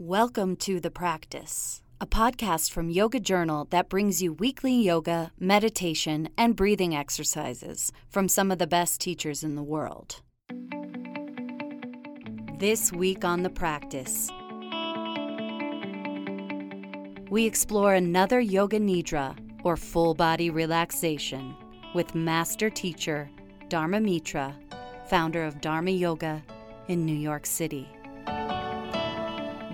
Welcome to The Practice, a podcast from Yoga Journal that brings you weekly yoga, meditation, and breathing exercises from some of the best teachers in the world. This week on The Practice, we explore another Yoga Nidra, or full body relaxation, with master teacher Dharma Mitra, founder of Dharma Yoga in New York City.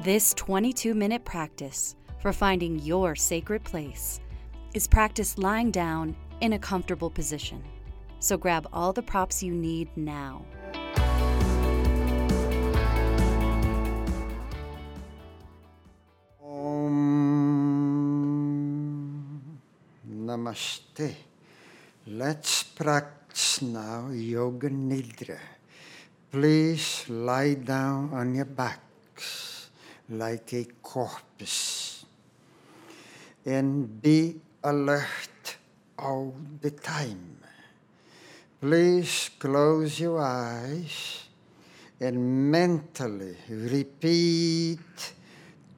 This 22 minute practice for finding your sacred place is practiced lying down in a comfortable position. So grab all the props you need now. Om Namaste. Let's practice now Yoga Nidra. Please lie down on your backs like a corpse and be alert all the time. Please close your eyes and mentally repeat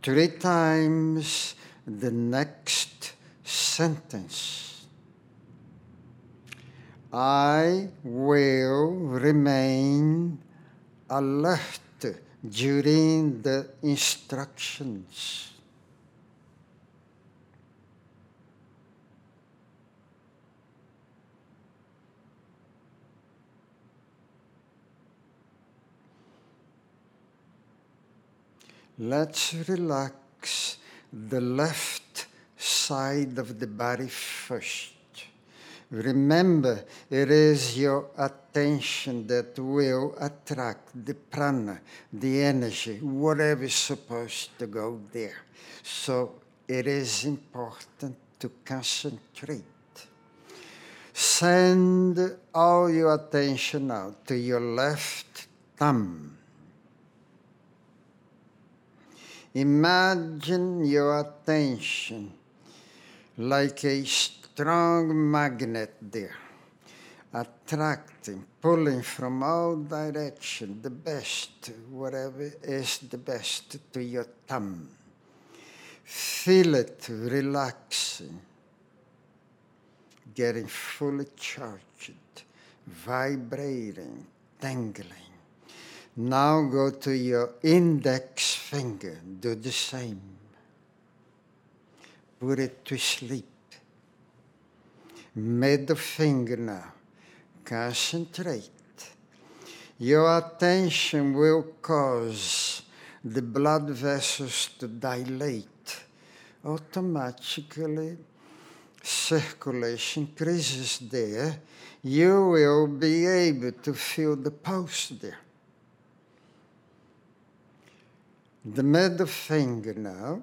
three times the next sentence. I will remain alert during the instructions. Let's relax the left side of the body first. Remember, it is your attention that will attract the prana, the energy, whatever is supposed to go there. So it is important to concentrate. Send all your attention now to your left thumb. Imagine your attention like a strong magnet there, attracting, pulling from all directions the best, whatever is the best to your thumb. Feel it relaxing, getting fully charged, vibrating, tingling. Now go to your index finger, do the same. Put it to sleep. Middle finger now. Concentrate. Your attention will cause the blood vessels to dilate. Automatically, circulation increases there. You will be able to feel the pulse there. The middle finger now.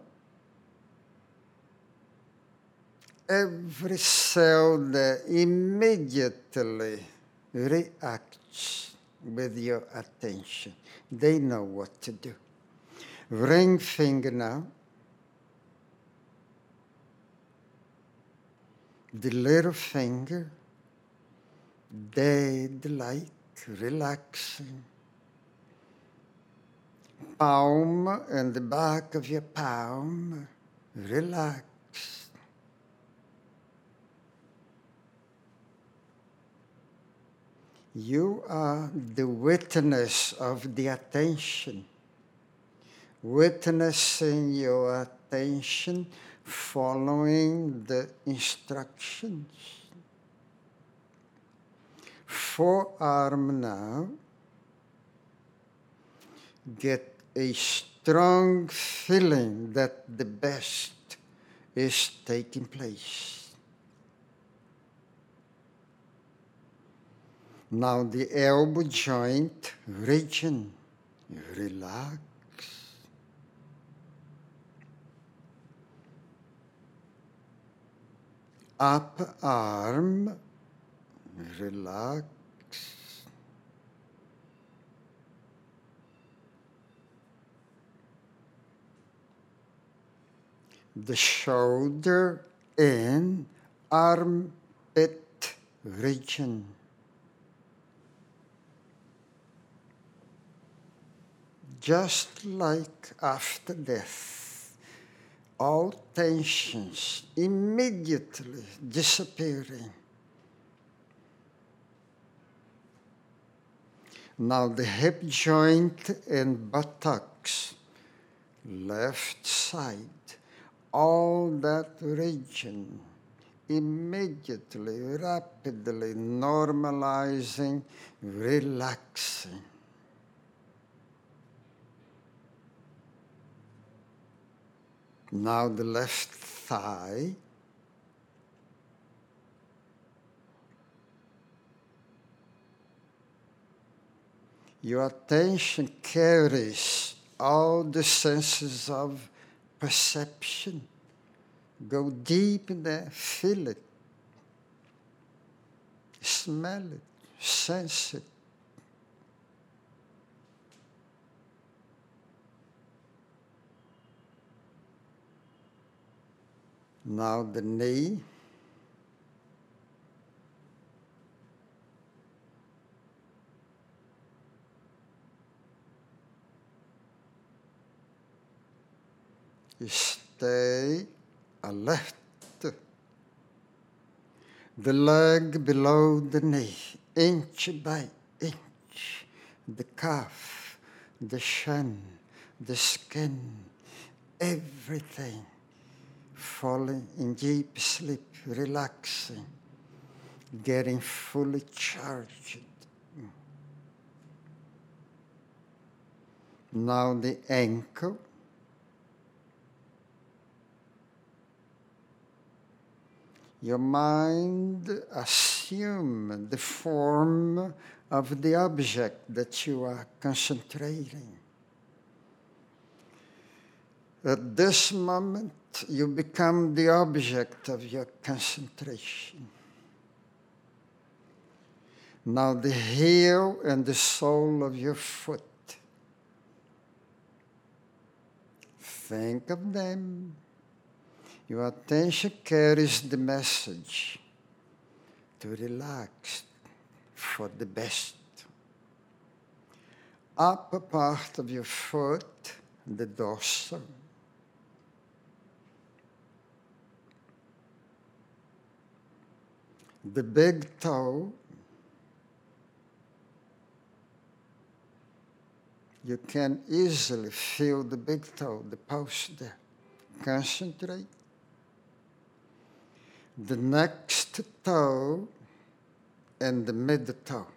Every cell that immediately reacts with your attention. They know what to do. Ring finger now. The little finger, dead light, relaxing palm and the back of your palm relax. You are the witness of the attention, witnessing your attention, following the instructions. Forearm now. Get a strong feeling that the best is taking place. Now the elbow joint region, relax. Up arm, relax. the shoulder and armpit region. Just like after death, all tensions immediately disappearing. Now the hip joint and buttocks, left side, all that region immediately, rapidly normalizing, relaxing. Now the left thigh. Your attention carries all the senses of perception. Go deep in there, feel it, smell it, sense it. Now the knee. Stay alert. The leg below the knee, inch by inch, the calf, the shin, the skin, everything falling in deep sleep, relaxing, getting fully charged. Now the ankle. Your mind assume the form of the object that you are concentrating. At this moment, you become the object of your concentration. Now, the heel and the sole of your foot. Think of them. Your attention carries the message to relax for the best. Upper part of your foot, the dorsal the big toe, you can easily feel the big toe, the post there. Concentrate. The next toe and the mid toe.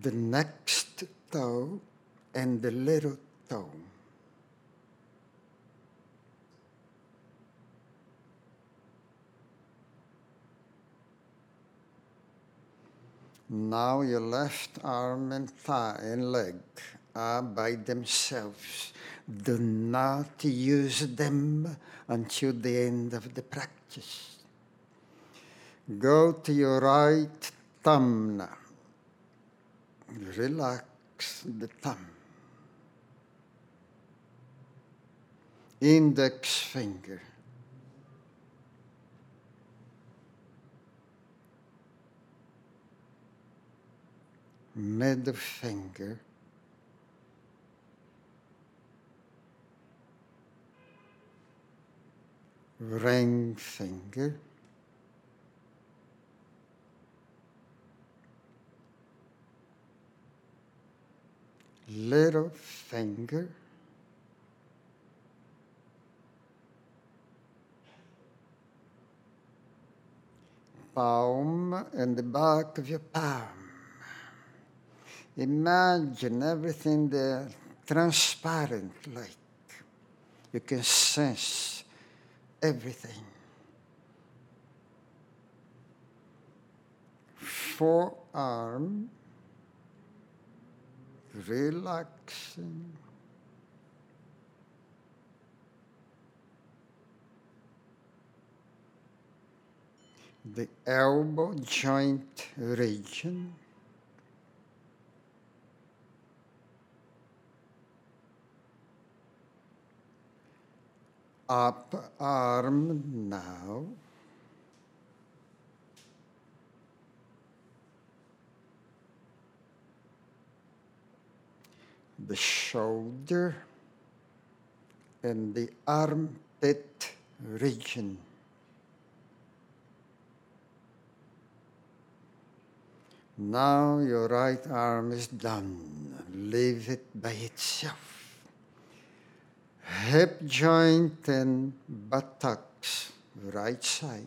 The next toe and the little toe. Now your left arm and thigh and leg are by themselves. Do not use them until the end of the practice. Go to your right thumb now. Relax the thumb. Index finger. Middle finger. Ring finger. Little finger. Palm and the back of your palm Imagine everything there transparent, like you can sense everything. Forearm, relaxing. The elbow joint region. up arm now. The shoulder and the armpit region. Now your right arm is done. Leave it by itself. Hip joint and buttocks, right side.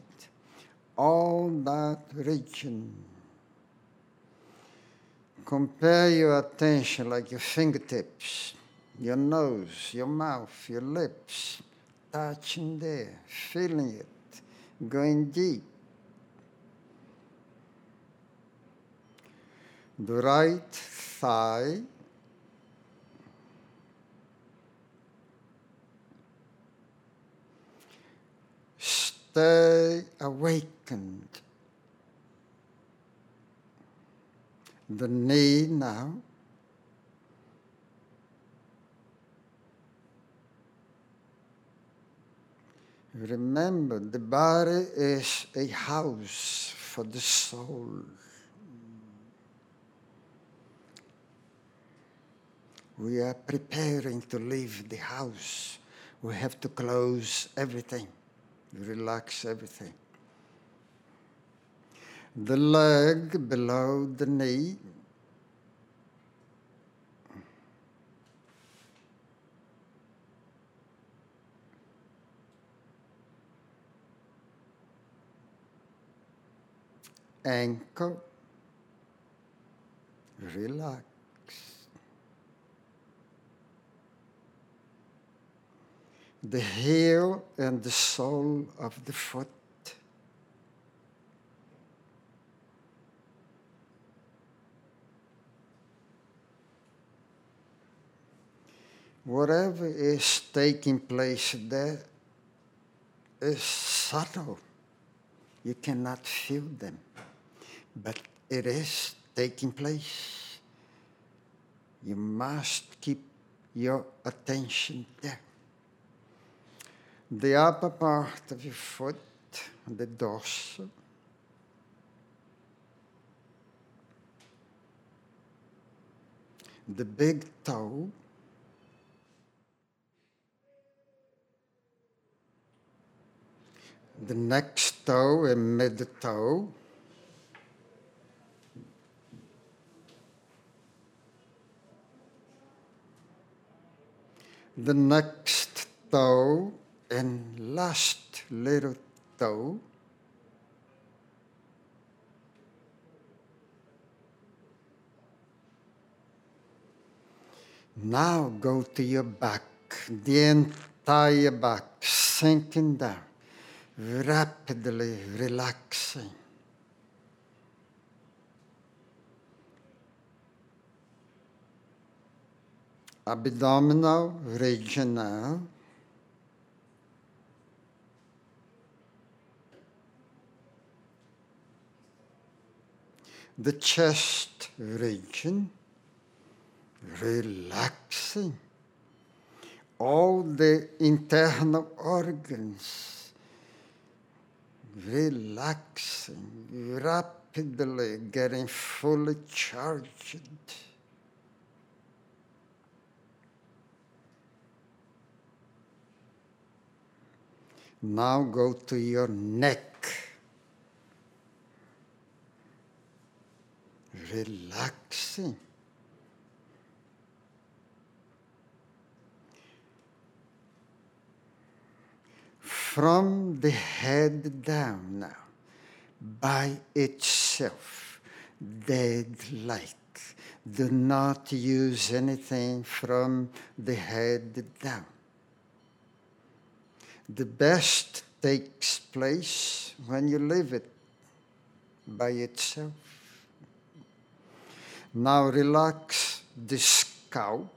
All that region. Compare your attention like your fingertips, your nose, your mouth, your lips, touching there, feeling it, going deep. The right thigh stay awakened. The knee now. Remember, the body is a house for the soul. We are preparing to leave the house. We have to close everything, relax everything. The leg below the knee. Ankle. Relax. The heel and the sole of the foot. Whatever is taking place there is subtle. You cannot feel them, but it is taking place. You must keep your attention there the upper part of your foot, the dorsal. The big toe. The next toe and mid toe. The next toe and last little toe Now go to your back, the entire back, sinking down, rapidly relaxing. Abdominal region now. The chest region, relaxing all the internal organs, relaxing, rapidly getting fully charged. Now go to your neck. Relaxing. From the head down now, by itself, dead light. Do not use anything from the head down. The best takes place when you leave it by itself. Now relax the scalp.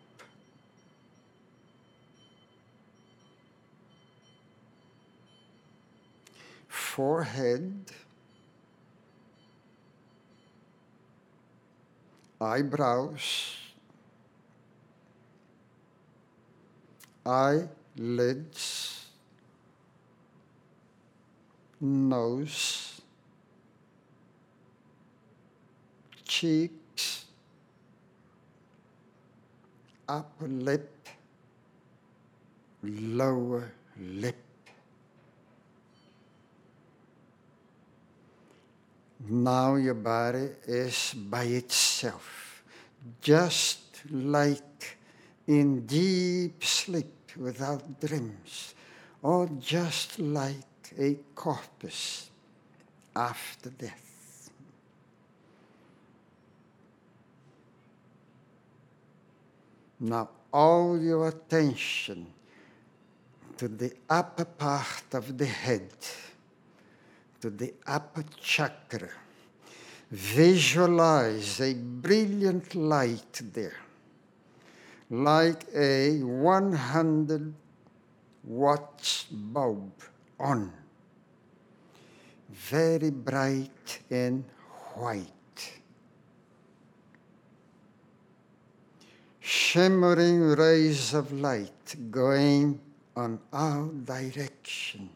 Forehead. Eyebrows. Eyelids. Nose. Cheek upper lip, lower lip. Now your body is by itself, just like in deep sleep without dreams, or just like a corpus after death. Now, all your attention to the upper part of the head, to the upper chakra. Visualize a brilliant light there, like a 100 watts bulb on, very bright and white. Shimmering rays of light going on all directions.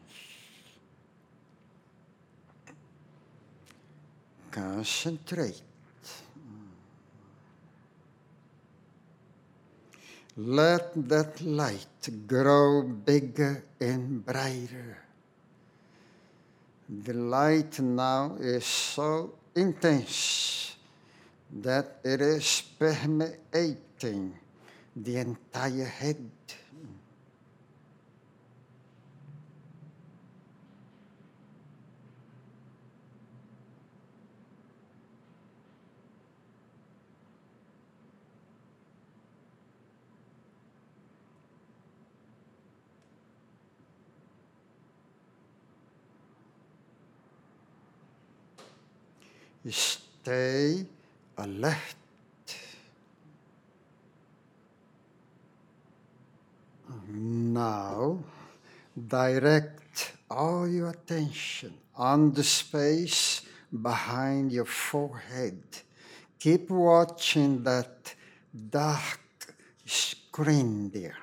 Concentrate. Let that light grow bigger and brighter. The light now is so intense that it is permeating the entire head. Stay alert. Now, direct all your attention on the space behind your forehead. Keep watching that dark screen there.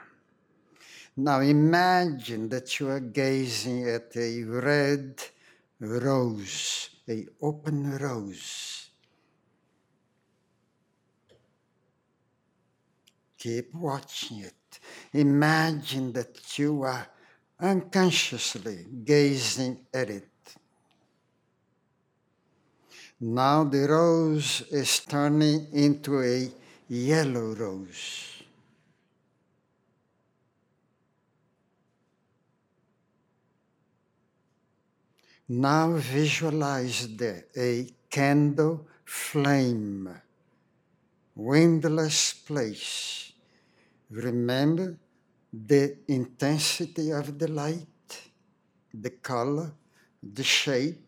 Now imagine that you are gazing at a red rose, a open rose. Keep watching it. Imagine that you are unconsciously gazing at it. Now the rose is turning into a yellow rose. Now visualize there a candle flame, windless place. Remember the intensity of the light, the color, the shape.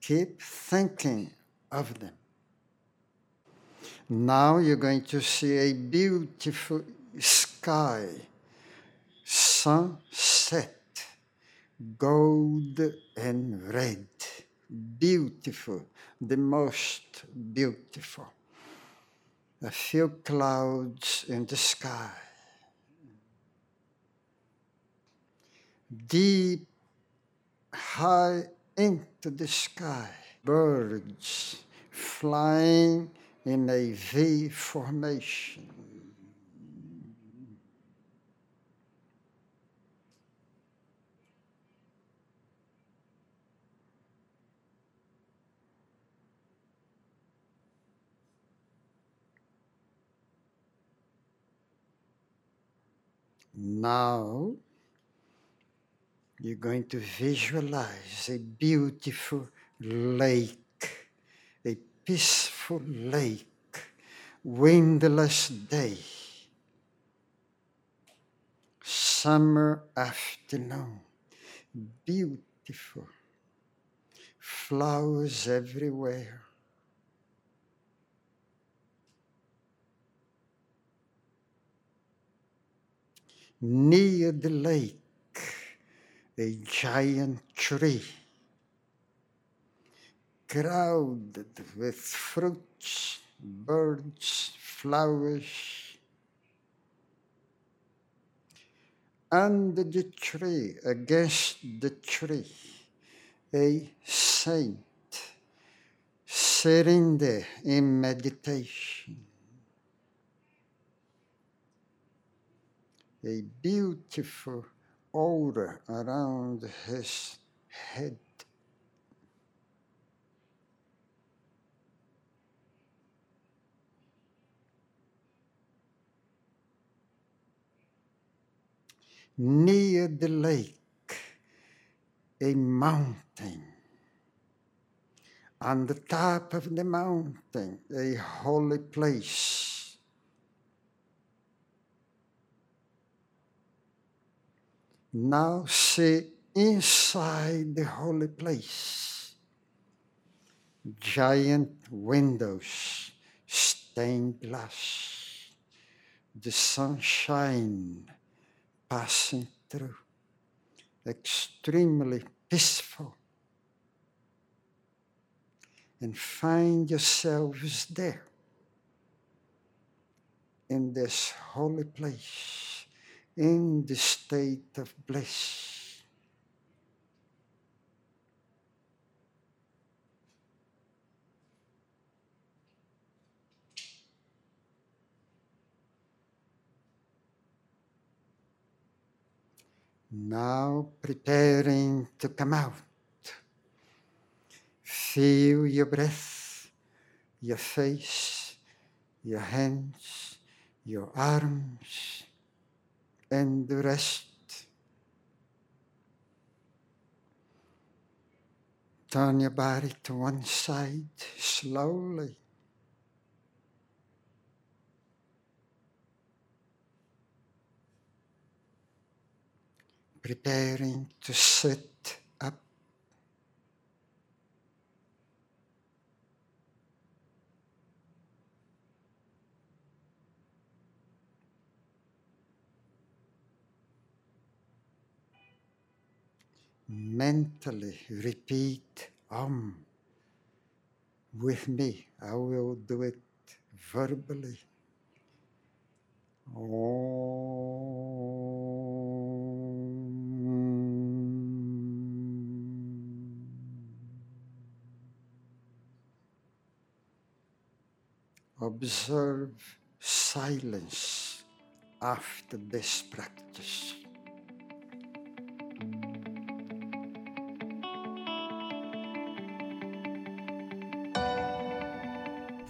Keep thinking of them. Now you're going to see a beautiful sky, sunset gold and red. Beautiful, the most beautiful. A few clouds in the sky. Deep, high into the sky, birds flying in a V formation. Now, you're going to visualize a beautiful lake, a peaceful lake, windless day, summer afternoon, beautiful, flowers everywhere. Near the lake, a giant tree, crowded with fruits, birds, flowers. Under the tree, against the tree, a saint sitting there in meditation. A beautiful aura around his head. Near the lake, a mountain. On the top of the mountain, a holy place. Now see inside the holy place. Giant windows, stained glass, the sunshine passing through, extremely peaceful. And find yourselves there in this holy place, in the state of bliss. Now preparing to come out. Feel your breath, your face, your hands, your arms, and the rest. Turn your body to one side slowly. Preparing to sit up. Mentally repeat Om with me. I will do it verbally. Om. Observe silence after this practice.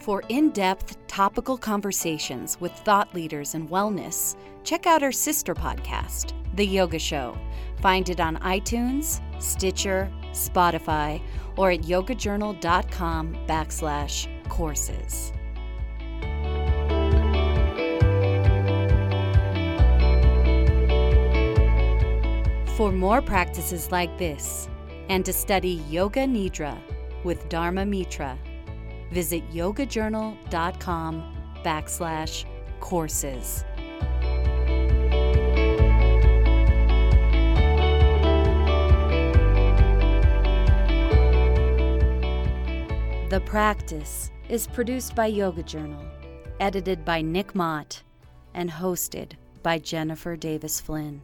For in depth topical conversations with thought leaders in wellness, check out our sister podcast, The Yoga Show. Find it on iTunes, Stitcher, Spotify, or at yogajournal.com backslash courses. For more practices like this, and to study Yoga Nidra with Dharma Mitra, visit yogajournal.com backslash courses. The Practice is produced by Yoga Journal, edited by Nick Mott, and hosted by Jennifer Davis Flynn.